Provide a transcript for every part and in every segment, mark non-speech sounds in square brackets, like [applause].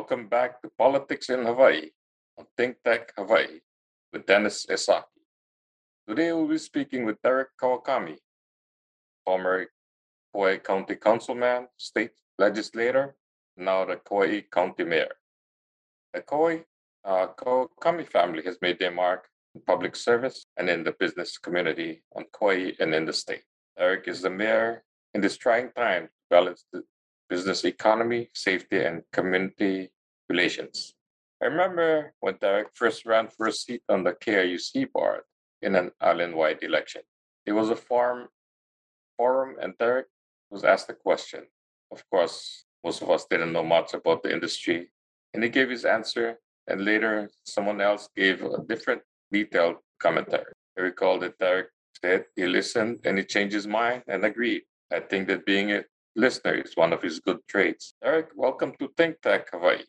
Welcome back to Politics in Hawaii on Think Tech Hawaii with Dennis Esaki. Today we'll be speaking with Derek Kawakami, former Kauai County Councilman, state legislator, now the Kauai County Mayor. The Kauai uh, Kawakami family has made their mark in public service and in the business community on Kauai and in the state. Derek is the mayor in this trying time to balance the business economy, safety, and community relations. I remember when Derek first ran for a seat on the KIUC board in an island-wide election. It was a forum, forum, and Derek was asked a question. Of course, most of us didn't know much about the industry, and he gave his answer, and later someone else gave a different detailed commentary. I recall that Derek said he listened and he changed his mind and agreed. I think that being a listener is one of his good traits. Derek, welcome to Think Tech Hawaii.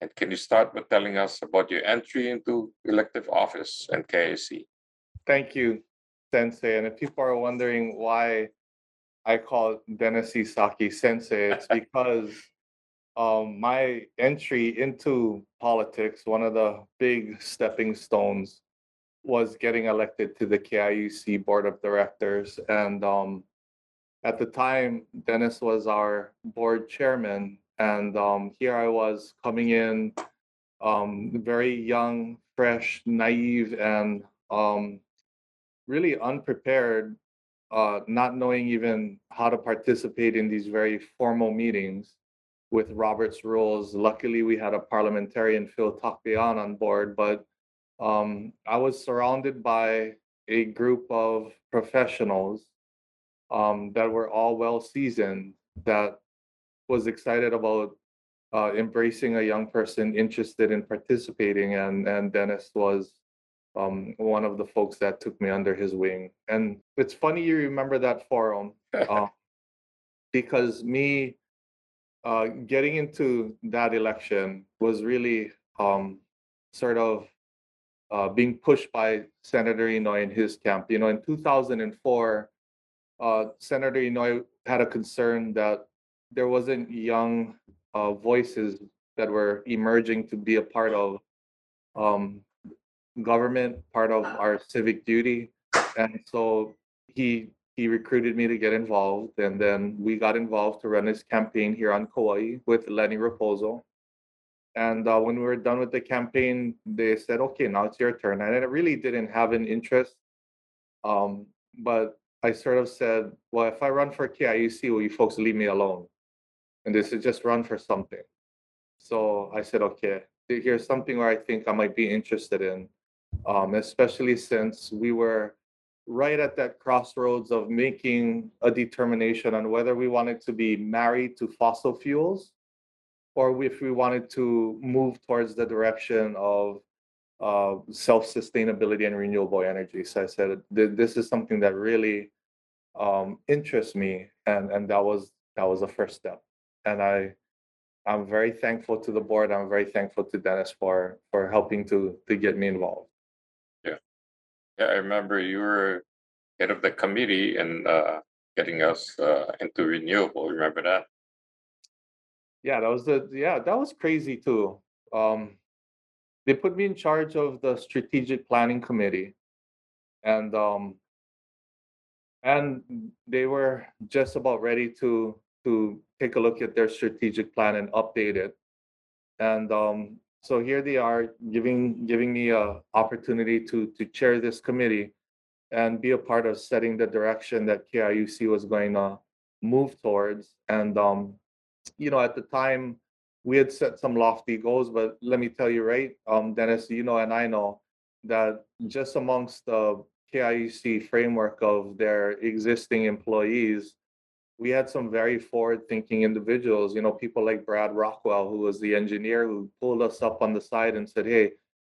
And can you start by telling us about your entry into elective office and KIUC? Thank you, Sensei. And if people are wondering why I call Dennis Esaki Sensei, it's [laughs] because um, my entry into politics, one of the big stepping stones was getting elected to the KIUC board of directors. And um, at the time, Dennis was our board chairman, and um, here I was coming in, um, very young, fresh, naive, and um, really unprepared, uh, not knowing even how to participate in these very formal meetings with Robert's rules. Luckily, we had a parliamentarian, Phil Tacbian, on board, but um, I was surrounded by a group of professionals um, that were all well seasoned that was excited about uh, embracing a young person interested in participating and and Dennis was um, one of the folks that took me under his wing and it's funny you remember that forum uh, [laughs] because me uh, getting into that election was really um, sort of uh, being pushed by Senator Inouye in his camp. You know, in 2004, uh, Senator Inouye had a concern that there wasn't young uh, voices that were emerging to be a part of um, government, part of our civic duty, and so he he recruited me to get involved, and then we got involved to run his campaign here on Kauai with Lenny Rapozo. And uh, when we were done with the campaign, they said, "Okay, now it's your turn." And I really didn't have an interest, um, but I sort of said, well, if I run for KIUC, will you folks leave me alone? And they said, just run for something. So I said, okay, here's something where I think I might be interested in, um, especially since we were right at that crossroads of making a determination on whether we wanted to be married to fossil fuels or if we wanted to move towards the direction of uh, self-sustainability and renewable energy. So I said, this is something that really um, interests me, and and that was that was the first step. And I, I'm very thankful to the board. I'm very thankful to Dennis for for helping to to get me involved. Yeah, yeah. I remember you were head of the committee and uh, getting us uh, into renewable. Remember that? Yeah, that was the yeah that was crazy too. Um, they put me in charge of the strategic planning committee and um and they were just about ready to to take a look at their strategic plan and update it. And um so here they are giving giving me a opportunity to to chair this committee and be a part of setting the direction that KIUC was going to move towards. And um you know at the time we had set some lofty goals, but let me tell you, right, um, Dennis, you know, and I know that just amongst the KIUC framework of their existing employees, we had some very forward-thinking individuals. You know, people like Brad Rockwell, who was the engineer who pulled us up on the side and said, "Hey,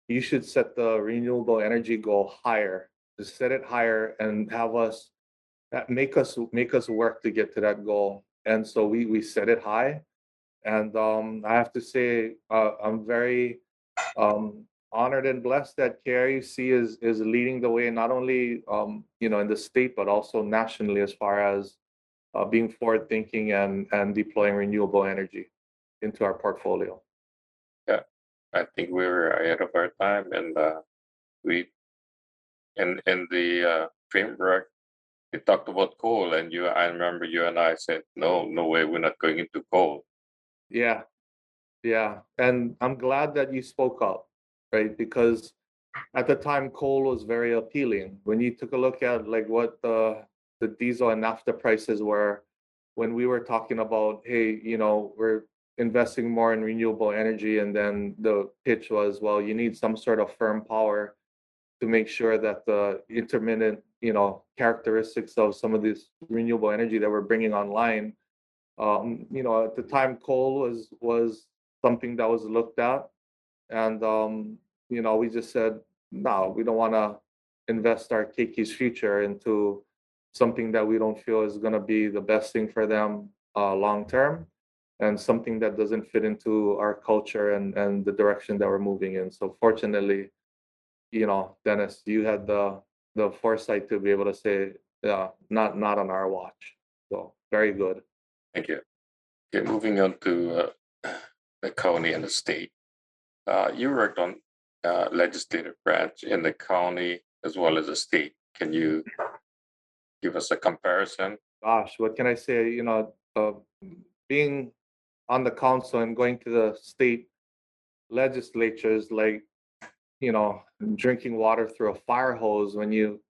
you should set the renewable energy goal higher. Just set it higher and have us make us make us work to get to that goal." And so we we set it high and um, I have to say, uh, I'm very um, honored and blessed that KIUC is is leading the way, not only um, you know in the state but also nationally as far as uh, being forward thinking and and deploying renewable energy. into our portfolio. Yeah, I think we were ahead of our time and uh, we in in the uh, framework we talked about coal and you I remember you and I said no no way we're not going into coal. Yeah, yeah, and I'm glad that you spoke up, right? Because at the time, coal was very appealing. When you took a look at like what the the diesel and naphtha prices were, when we were talking about, hey, you know, we're investing more in renewable energy, and then the pitch was, well, you need some sort of firm power to make sure that the intermittent, you know, characteristics of some of this renewable energy that we're bringing online um, you know, at the time, coal was was something that was looked at, and um, you know, we just said, no, we don't want to invest our Keikis future into something that we don't feel is going to be the best thing for them uh, long term, and something that doesn't fit into our culture and and the direction that we're moving in. So fortunately, you know, Dennis, you had the the foresight to be able to say, yeah, not not on our watch. So very good. Thank you. Okay, moving on to uh, the county and the state. Uh, you worked on uh, legislative branch in the county as well as the state. Can you give us a comparison? Gosh, what can I say? You know, uh, being on the council and going to the state legislatures, like, you know, drinking water through a fire hose when you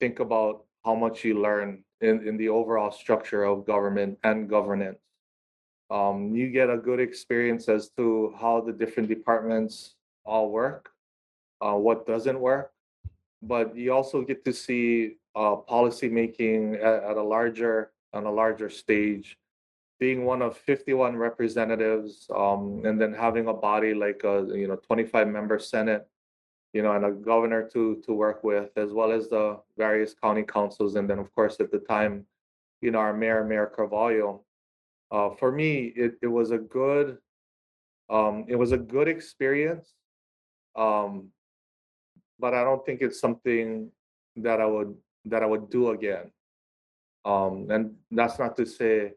think about how much you learn in, in the overall structure of government and governance. Um, you get a good experience as to how the different departments all work, uh, what doesn't work, but you also get to see uh, policy making at, at a larger on a larger stage. Being one of 51 representatives, um, and then having a body like a you know 25 member Senate you know, and a governor to to work with, as well as the various county councils, and then of course at the time, you know, our mayor, Mayor Carvalho. Uh, for me, it it was a good, um, it was a good experience, um, but I don't think it's something that I would that I would do again. Um, and that's not to say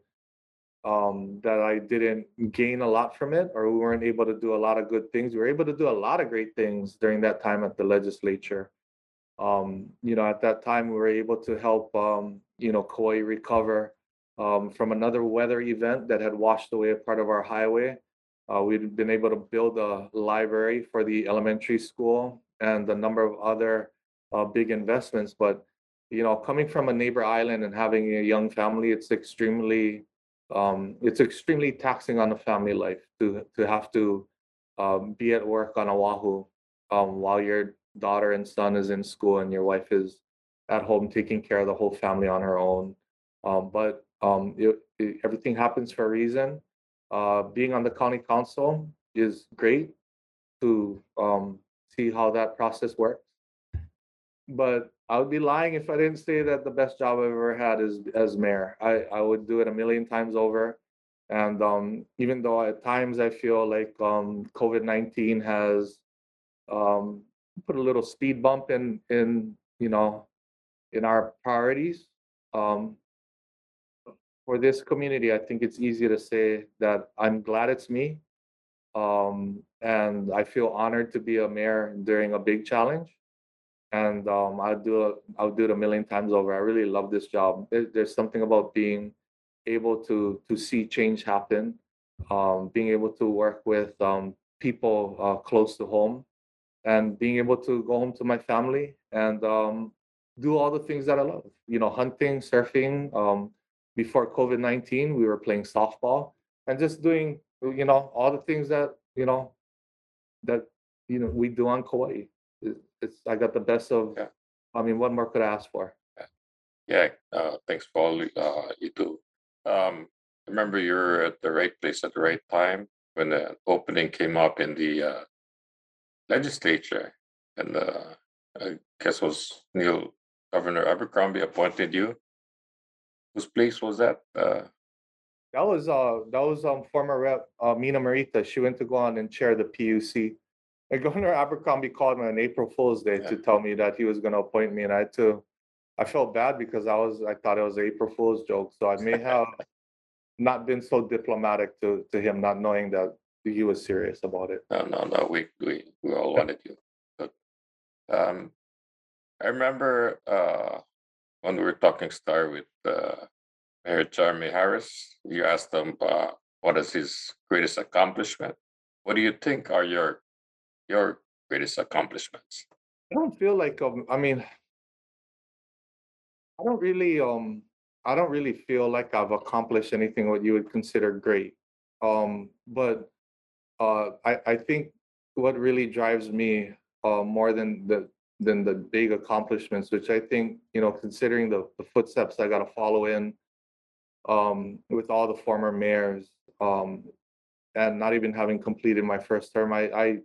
um, that I didn't gain a lot from it, or we weren't able to do a lot of good things. We were able to do a lot of great things during that time at the legislature. Um, you know, at that time, we were able to help, um, you know, Kauai recover um, from another weather event that had washed away a part of our highway. Uh, we'd been able to build a library for the elementary school and a number of other uh, big investments. But, you know, coming from a neighbor island and having a young family, it's extremely um, it's extremely taxing on the family life to to have to um, be at work on Oahu um, while your daughter and son is in school and your wife is at home taking care of the whole family on her own. Um, but um, it, it, everything happens for a reason. Uh, being on the county council is great to um, see how that process works. But I would be lying if I didn't say that the best job I've ever had is as mayor. I, I would do it a million times over. And um, even though at times I feel like um, COVID nineteen has um, put a little speed bump in in you know in our priorities um, for this community, I think it's easy to say that I'm glad it's me, um, and I feel honored to be a mayor during a big challenge and um, I'll do. I'll do it a million times over. I really love this job. There, there's something about being able to to see change happen, um, being able to work with um, people uh, close to home, and being able to go home to my family and um, do all the things that I love. You know, hunting, surfing. Um, before COVID nineteen, we were playing softball and just doing you know all the things that you know that you know we do on Kauai it's, I got the best of, Yeah. I mean, what more could I ask for? Yeah, uh, thanks for all uh, you do. Um, remember you're at the right place at the right time when the opening came up in the uh, legislature, and uh, I guess was Neil Governor Abercrombie appointed you. Whose place was that? Uh, That was, uh, that was, um, former rep, uh, Mina Morita. She went to go on and chair the PUC. And Governor Abercrombie called me on April Fool's Day to tell me that he was gonna appoint me and I had to, I felt bad because I was, I thought it was an April Fool's joke, so I may [laughs] have not been so diplomatic to, to him, not knowing that he was serious about it. No, no, no, we, we, we all wanted you. But, um, I remember, uh, when we were talking Star with, uh, Mayor Jeremy Harris, you asked him, uh, what is his greatest accomplishment? What do you think are your, your greatest accomplishments? I don't feel like, um, I mean, I don't really, um, I don't really feel like I've accomplished anything what you would consider great. Um, but, uh, I, I think what really drives me, uh, more than the, than the big accomplishments, which I think, you know, considering the, the footsteps I gotta follow in, um, with all the former mayors, um, and not even having completed my first term, I, I,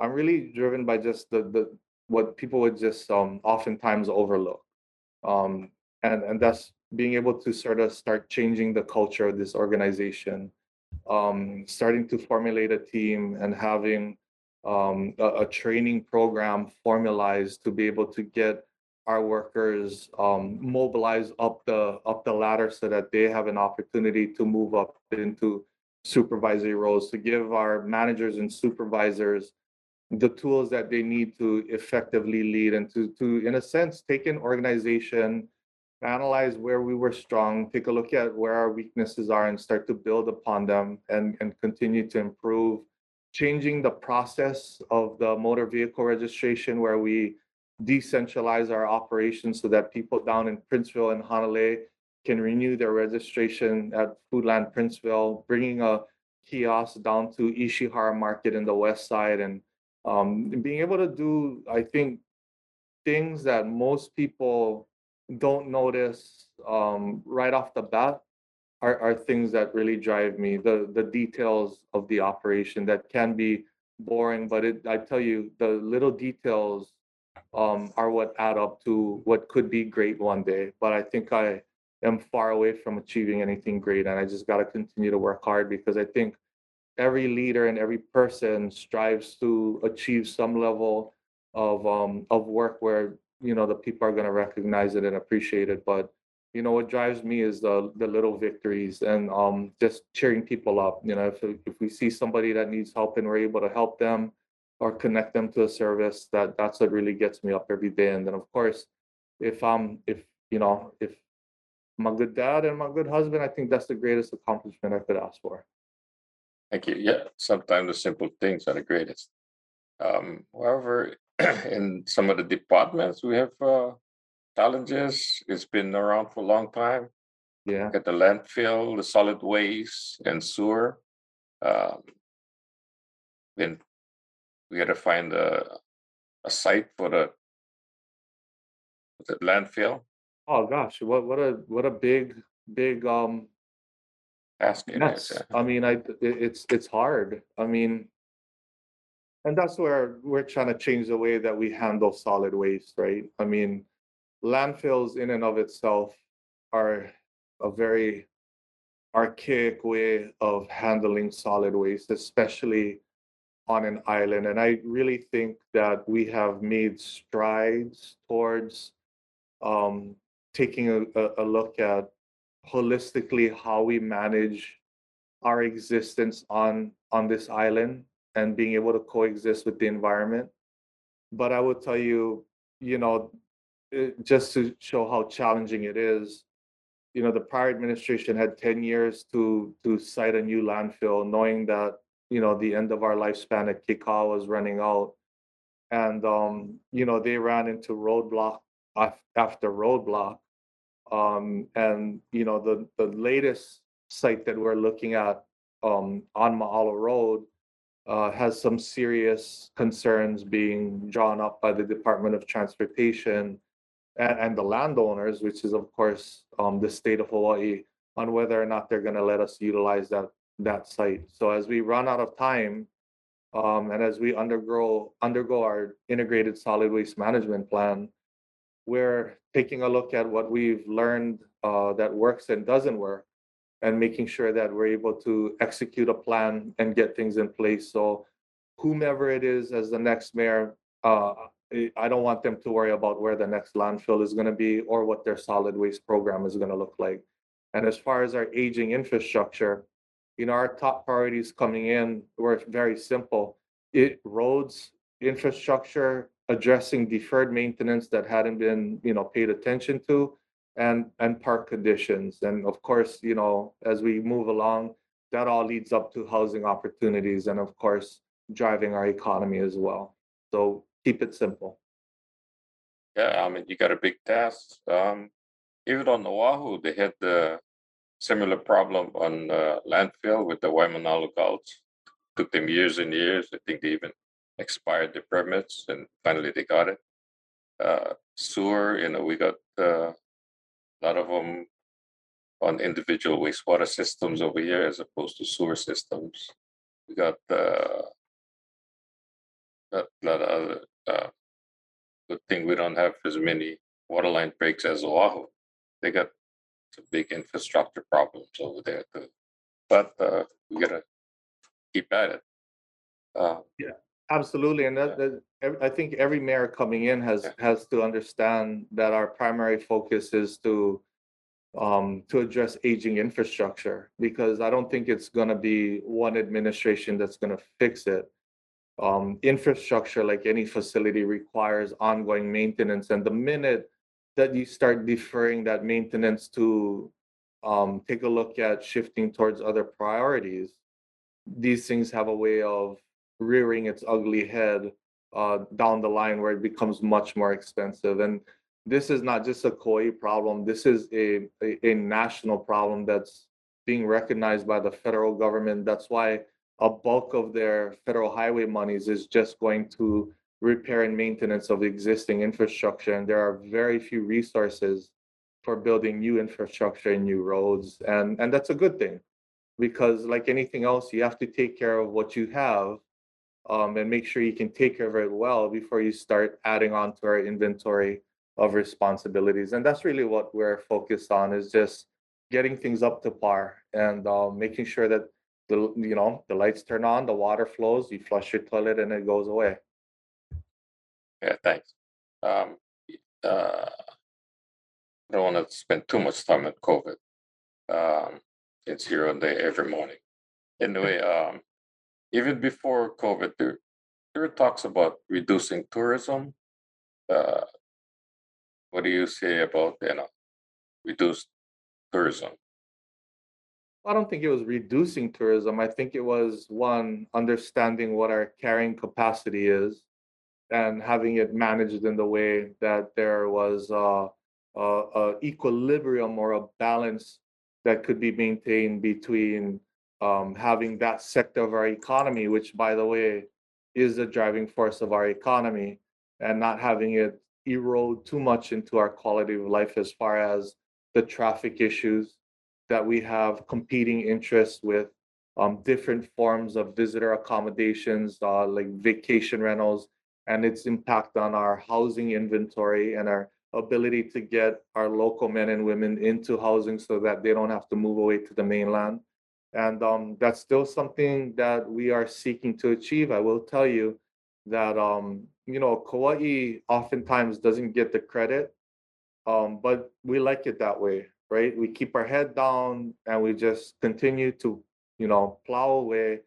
I'm really driven by just the, the, what people would just, um, oftentimes overlook. Um, and, and that's being able to sort of start changing the culture of this organization. Um, starting to formulate a team and having, um, a, a training program formalized to be able to get our workers, um, mobilized up the, up the ladder so that they have an opportunity to move up into supervisory roles, to give our managers and supervisors the tools that they need to effectively lead and to, to, in a sense, take an organization, analyze where we were strong, take a look at where our weaknesses are and start to build upon them and, and continue to improve. Changing the process of the motor vehicle registration where we decentralize our operations so that people down in Princeville and Hanalei can renew their registration at Foodland Princeville, bringing a kiosk down to Ishihara Market in the west side and um, being able to do, I think, things that most people don't notice um, right off the bat are, are things that really drive me. The the details of the operation that can be boring, but it I tell you, the little details um, are what add up to what could be great one day. But I think I am far away from achieving anything great, and I just got to continue to work hard because I think every leader and every person strives to achieve some level of um of work where you know the people are going to recognize it and appreciate it. But you know what drives me is the the little victories and um just cheering people up. You know if if we see somebody that needs help and we're able to help them or connect them to a service that that's what really gets me up every day. And then of course if i'm if you know if I'm a good dad and I'm a good husband i think that's the greatest accomplishment i could ask for Thank you. Yeah, sometimes the simple things are the greatest. Um, however, [clears throat] in some of the departments, we have uh, challenges. It's been around for a long time. yeah At the landfill, the solid waste, and sewer. Um, then we got to find a a site for the the landfill. oh gosh what what a what a big big um Asking Yes, I mean, I, it- it's, it's hard. I mean, and that's where we're trying to change the way that we handle solid waste, right? I mean, landfills in and of itself are a very archaic way of handling solid waste, especially on an island. And I really think that we have made strides towards um, taking a, a, a look at holistically how we manage our existence on on this island and being able to coexist with the environment. But i will tell you you know it- just to show how challenging it is you know the prior administration had 10 years to to site a new landfill knowing that you know the end of our lifespan at Kekaha was running out. And um you know they ran into roadblock after roadblock um, and you know, the the latest site that we're looking at um, on Maalo Road uh, has some serious concerns being drawn up by the Department of Transportation and, and the landowners, which is of course um, the state of Hawaii, on whether or not they're going to let us utilize that that site. So as we run out of time, um, and as we undergo undergo our integrated solid waste management plan, we're taking a look at what we've learned uh, that works and doesn't work and making sure that we're able to execute a plan and get things in place. So whomever it is as the next mayor, uh, I don't want them to worry about where the next landfill is gonna be or what their solid waste program is gonna look like. And as far as our aging infrastructure, you know, our top priorities coming in were very simple. It roads, infrastructure, addressing deferred maintenance that hadn't been, you know, paid attention to, and and park conditions. And of course, you know, as we move along, that all leads up to housing opportunities and of course, driving our economy as well. So keep it simple. Yeah, I mean, you got a big task. Um, even on Oahu, they had the similar problem on uh, landfill with the Waimanalo Gulch. Took them years and years. I think they even expired the permits and finally they got it. Uh, sewer, you know, we got uh, a lot of them on individual wastewater systems over here as opposed to sewer systems. We got uh, a lot of other uh, good thing we don't have as many water line breaks as Oahu. They got some big infrastructure problems over there too. But uh, we gotta keep at it. Uh, Absolutely, and that, that, ev- I think every mayor coming in has, has to understand that our primary focus is to um, to address aging infrastructure, because I don't think it's gonna be one administration that's gonna fix it. Um, infrastructure, like any facility, requires ongoing maintenance, and the minute that you start deferring that maintenance to um, take a look at shifting towards other priorities, these things have a way of rearing its ugly head uh, down the line where it becomes much more expensive. And this is not just a Kauai problem. This is a, a, a national problem that's being recognized by the federal government. That's why a bulk of their federal highway monies is just going to repair and maintenance of existing infrastructure. And there are very few resources for building new infrastructure and new roads. And, and that's a good thing because like anything else, you have to take care of what you have um, and make sure you can take care of it well before you start adding on to our inventory of responsibilities. And that's really what we're focused on is just getting things up to par and uh, making sure that the you know the lights turn on, the water flows, you flush your toilet, and it goes away. yeah, thanks. Um, uh, I don't want to spend too much time on COVID. Um, it's here and there every morning. Anyway, um, even before COVID, there, there talks about reducing tourism. Uh, what do you say about, you know, reduced tourism? I don't think it was reducing tourism. I think it was one understanding what our carrying capacity is and having it managed in the way that there was uh, a, a equilibrium or a balance that could be maintained between um, having that sector of our economy, which by the way is the driving force of our economy, and not having it erode too much into our quality of life as far as the traffic issues that we have competing interests with um, different forms of visitor accommodations, uh, like vacation rentals, and its impact on our housing inventory and our ability to get our local men and women into housing so that they don't have to move away to the mainland. And um, that's still something that we are seeking to achieve. I will tell you that um, you know Kauai oftentimes doesn't get the credit, um, but we like it that way, right? We keep our head down and we just continue to you know plow away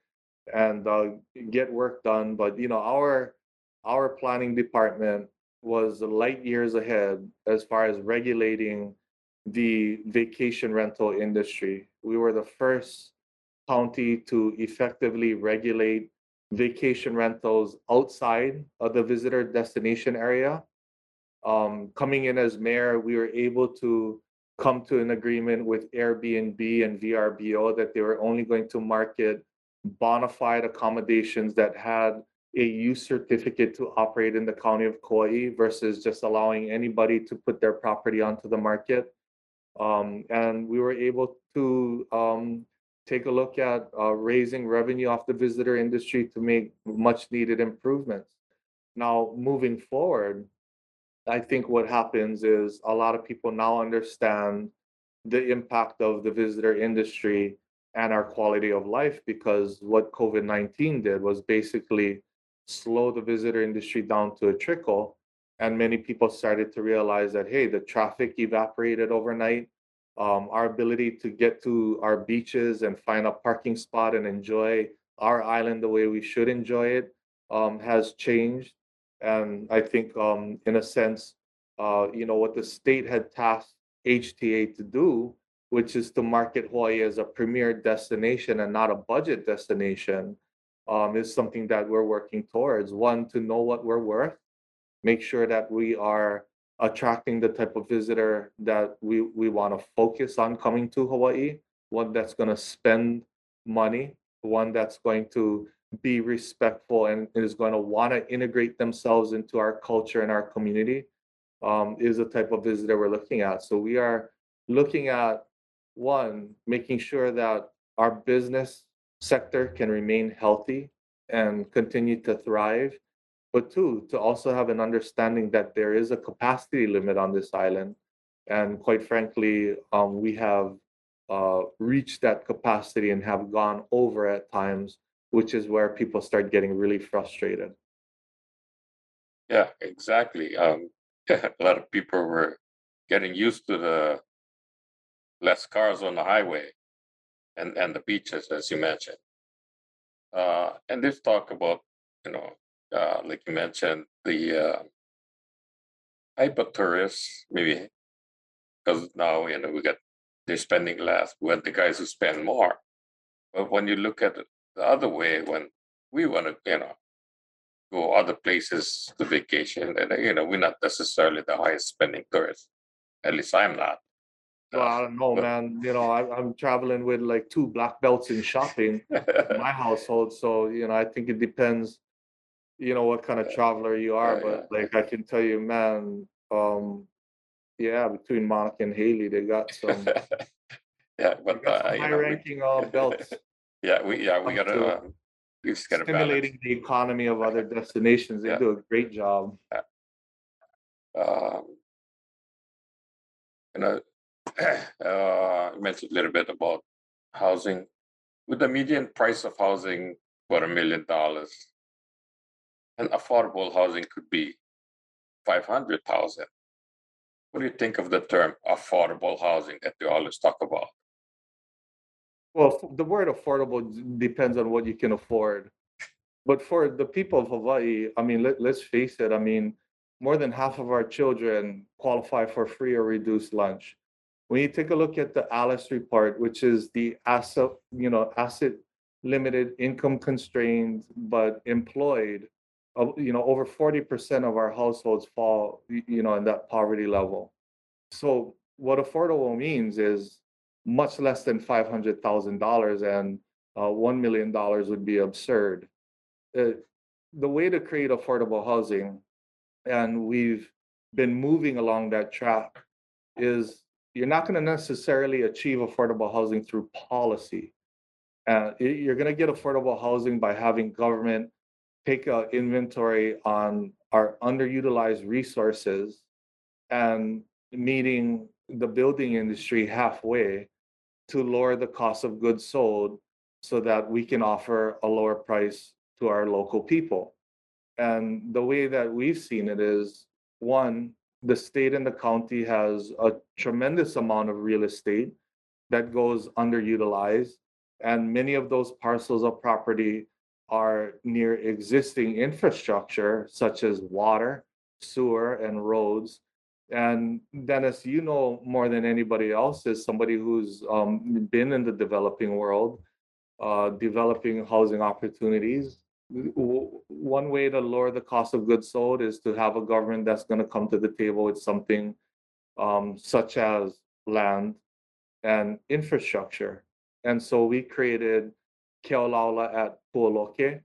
and uh, get work done. But you know our our planning department was light years ahead as far as regulating the vacation rental industry. We were the first county to effectively regulate vacation rentals outside of the visitor destination area. Um, coming in as mayor, we were able to come to an agreement with Airbnb and VRBO that they were only going to market bona fide accommodations that had a use certificate to operate in the county of Kauai versus just allowing anybody to put their property onto the market. Um, and we were able to um, take a look at uh, raising revenue off the visitor industry to make much needed improvements. Now, moving forward, I think what happens is a lot of people now understand the impact of the visitor industry and our quality of life because what COVID 19 did was basically slow the visitor industry down to a trickle. And many people started to realize that, hey, the traffic evaporated overnight. Um, our ability to get to our beaches and find a parking spot and enjoy our island the way we should enjoy it um, has changed. And I think, um, in a sense, uh, you know, what the state had tasked HTA to do, which is to market Hawaii as a premier destination and not a budget destination, um, is something that we're working towards. One, to know what we're worth, make sure that we are attracting the type of visitor that we, we want to focus on coming to Hawaii, one that's going to spend money, one that's going to be respectful and is going to want to integrate themselves into our culture and our community um, is the type of visitor we're looking at. So we are looking at one, making sure that our business sector can remain healthy and continue to thrive. But two, to also have an understanding that there is a capacity limit on this island. And quite frankly, um, we have uh, reached that capacity and have gone over at times, which is where people start getting really frustrated. Yeah, exactly. Um, [laughs] a lot of people were getting used to the less cars on the highway and, and the beaches, as you mentioned. Uh, and this talk about, you know, uh, like you mentioned, the uh, type of tourists, maybe because now, you know, we got they're spending less, we want the guys who spend more. But when you look at it the other way, when we want to, you know, go other places to vacation, and you know, we're not necessarily the highest spending tourists. At least I'm not. Well, I don't know, but- man. You know, I, I'm traveling with like two black belts in shopping in my [laughs] household. So, you know, I think it depends, you know, what kind of traveler you are. Yeah, But like, I can tell you, man, um, yeah, between Monica and Haley, they got some, [laughs] yeah, but got uh, some high know, we- ranking uh, belts [laughs] yeah, we yeah we gotta uh, we just gotta balance. stimulating the economy of other destinations. They Yeah. do a great job. Um, you know, [clears throat] uh, you mentioned a little bit about housing. With the median price of housing about a million dollars, and affordable housing could be five hundred thousand. What do you think of the term affordable housing that we always talk about? Well, the word affordable depends on what you can afford. But for the people of Hawaii, I mean, let, let's face it, I mean, more than half of our children qualify for free or reduced lunch. When you take a look at the Alice report, which is the asset, you know, asset limited, income constrained, but employed, you know, over forty percent of our households fall, you know, in that poverty level. So what affordable means is much less than five hundred thousand dollars and uh, one million dollars would be absurd. Uh, the way to create affordable housing, and we've been moving along that track, is you're not going to necessarily achieve affordable housing through policy. Uh, you're going to get affordable housing by having government take a inventory on our underutilized resources and meeting the building industry halfway to lower the cost of goods sold so that we can offer a lower price to our local people. And the way that we've seen it is one, the state and the county has a tremendous amount of real estate that goes underutilized. And many of those parcels of property are near existing infrastructure such as water, sewer, and roads. And Dennis, you know more than anybody else, is somebody who's um, been in the developing world, uh, developing housing opportunities. W- One way to lower the cost of goods sold is to have a government that's going to come to the table with something um, such as land and infrastructure. And so we created Kealaula at Pua Loke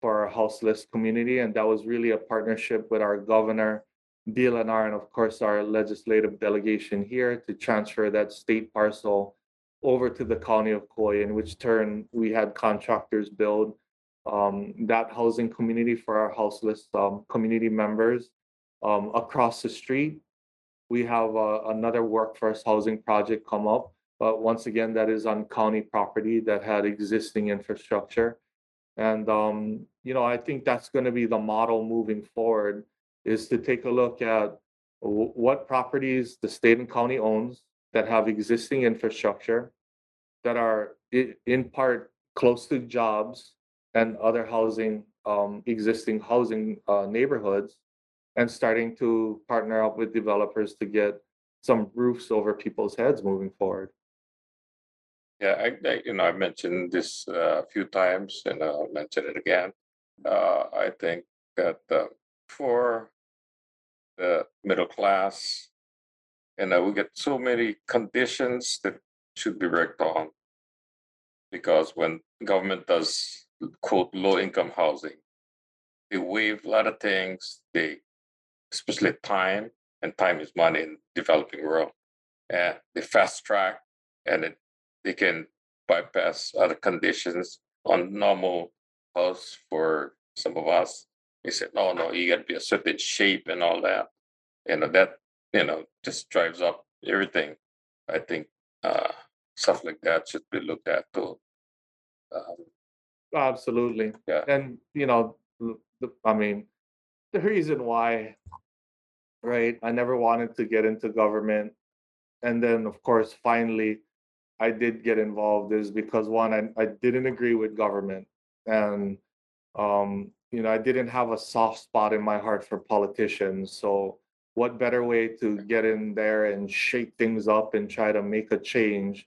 for our houseless community, and that was really a partnership with our governor, DLNR, and of course our legislative delegation here to transfer that state parcel over to the county of Kauai, in which turn we had contractors build um, that housing community for our houseless um, community members. Um, across the street, we have uh, another workforce housing project come up, but once again, that is on county property that had existing infrastructure. And, um, you know, I think that's gonna be the model moving forward, is to take a look at wh- what properties the state and county owns, that have existing infrastructure that are i- in part close to jobs and other housing, um, existing housing, uh, neighborhoods. And starting to partner up with developers to get some roofs over people's heads moving forward. Yeah, I, I, you know, I mentioned this uh, a few times and I'll mention it again. Uh, I think that uh, for the middle class, you know, we get so many conditions that should be worked on. Because when government does quote low income housing, they waive a lot of things, they especially time, and time is money in developing world. And they fast track and it they can bypass other conditions on normal house for some of us. They said, no, no, you gotta be a certain shape and all that. You know, that, you know, just drives up everything. I think uh stuff like that should be looked at too. Um, Absolutely. Yeah. And, you know, the- I mean, the reason why, right, I never wanted to get into government. And then, of course, finally, I did get involved is because one, I, I didn't agree with government. And, um, you know, I didn't have a soft spot in my heart for politicians. So what better way to get in there and shake things up and try to make a change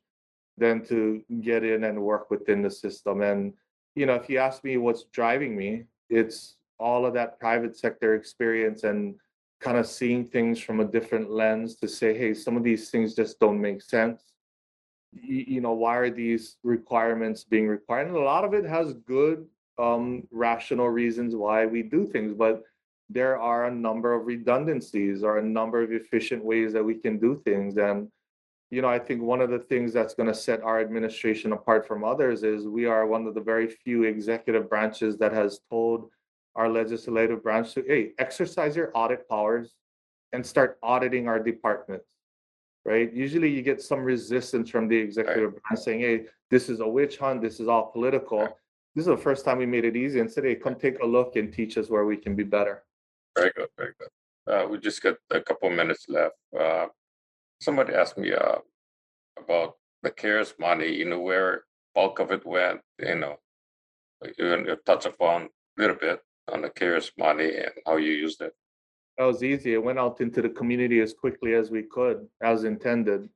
than to get in and work within the system? And, you know, if you ask me what's driving me, it's all of that private sector experience and kind of seeing things from a different lens to say, hey, some of these things just don't make sense. You, know, why are these requirements being required? And a lot of it has good, um, rational reasons why we do things, but there are a number of redundancies or a number of efficient ways that we can do things. And you know, I think one of the things that's going to set our administration apart from others is we are one of the very few executive branches that has told our legislative branch to, hey, exercise your audit powers and start auditing our departments. Right? Usually you get some resistance from the executive branch saying, hey, this is a witch hunt, this is all political. Right. This is the first time we made it easy and said, hey, come take a look and teach us where we can be better. Very good, very good. Uh, we just got a couple minutes left. Uh, somebody asked me uh, about the CARES money, you know, where bulk of it went, you know. You you touch upon a little bit on the CARES money and how you used it. That was easy. It went out into the community as quickly as we could, as intended.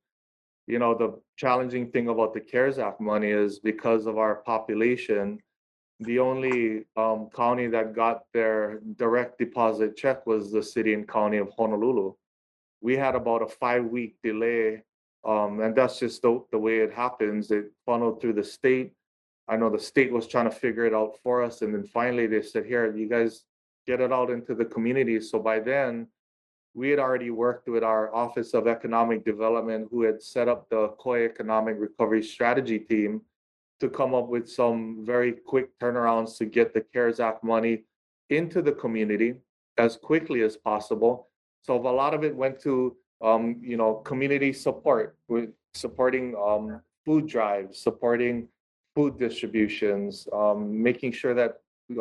You know, the challenging thing about the CARES Act money is because of our population, the only um, county that got their direct deposit check was the city and county of Honolulu. We had about a five-week delay, um, and that's just the, the way it happens. It funneled through the state. I know the state was trying to figure it out for us, and then finally they said, here, you guys get it out into the community. So by then, we had already worked with our Office of Economic Development, who had set up the Kauai Economic Recovery Strategy Team to come up with some very quick turnarounds to get the CARES Act money into the community as quickly as possible. So a lot of it went to, um, you know, community support, with supporting, um, food drives, supporting food distributions, um, making sure that,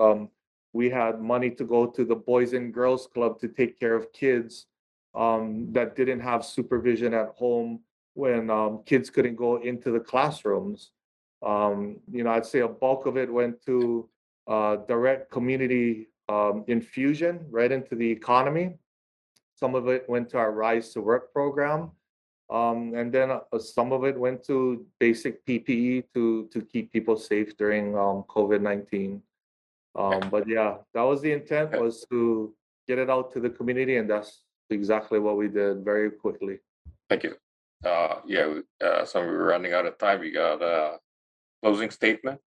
um, we had money to go to the Boys and Girls Club to take care of kids um, that didn't have supervision at home when um, kids couldn't go into the classrooms. Um, you know, I'd say a bulk of it went to uh, direct community um, infusion right into the economy. Some of it went to our Rise to Work program. Um, and then uh, some of it went to basic PPE to to keep people safe during um, COVID nineteen. Um, but yeah, that was the intent was to get it out to the community, and that's exactly what we did very quickly. Thank you. Uh, yeah, we- uh, so we're running out of time. You got a closing statement?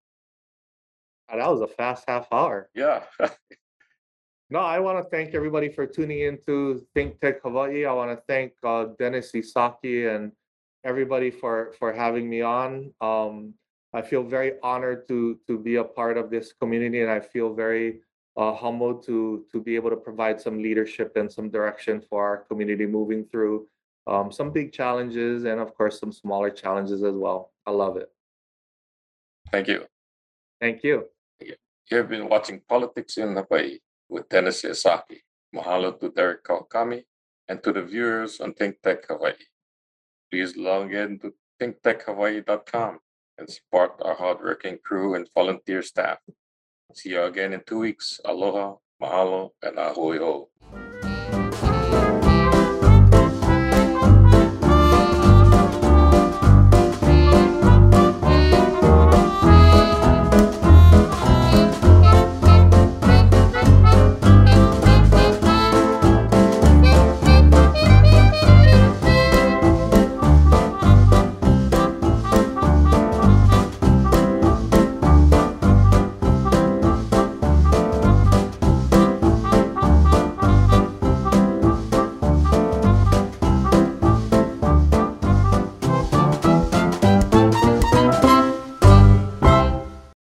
And that was a fast half hour. Yeah, [laughs] No, I want to thank everybody for tuning in to Think Tech Hawaii. I want to thank uh, Dennis Esaki and everybody for for having me on. Um, I feel very honored to to be a part of this community, and I feel very uh, humbled to to be able to provide some leadership and some direction for our community moving through um, some big challenges and of course some smaller challenges as well. I love it. thank you. Thank you. You have been watching Politics in Hawaii with Dennis Esaki. Mahalo to Derek Kawakami and to the viewers on Think Tech Hawaii. Please log in to thinktechhawaii.com and support our hardworking crew and volunteer staff. See you again in two weeks. Aloha, mahalo, and ahui ho.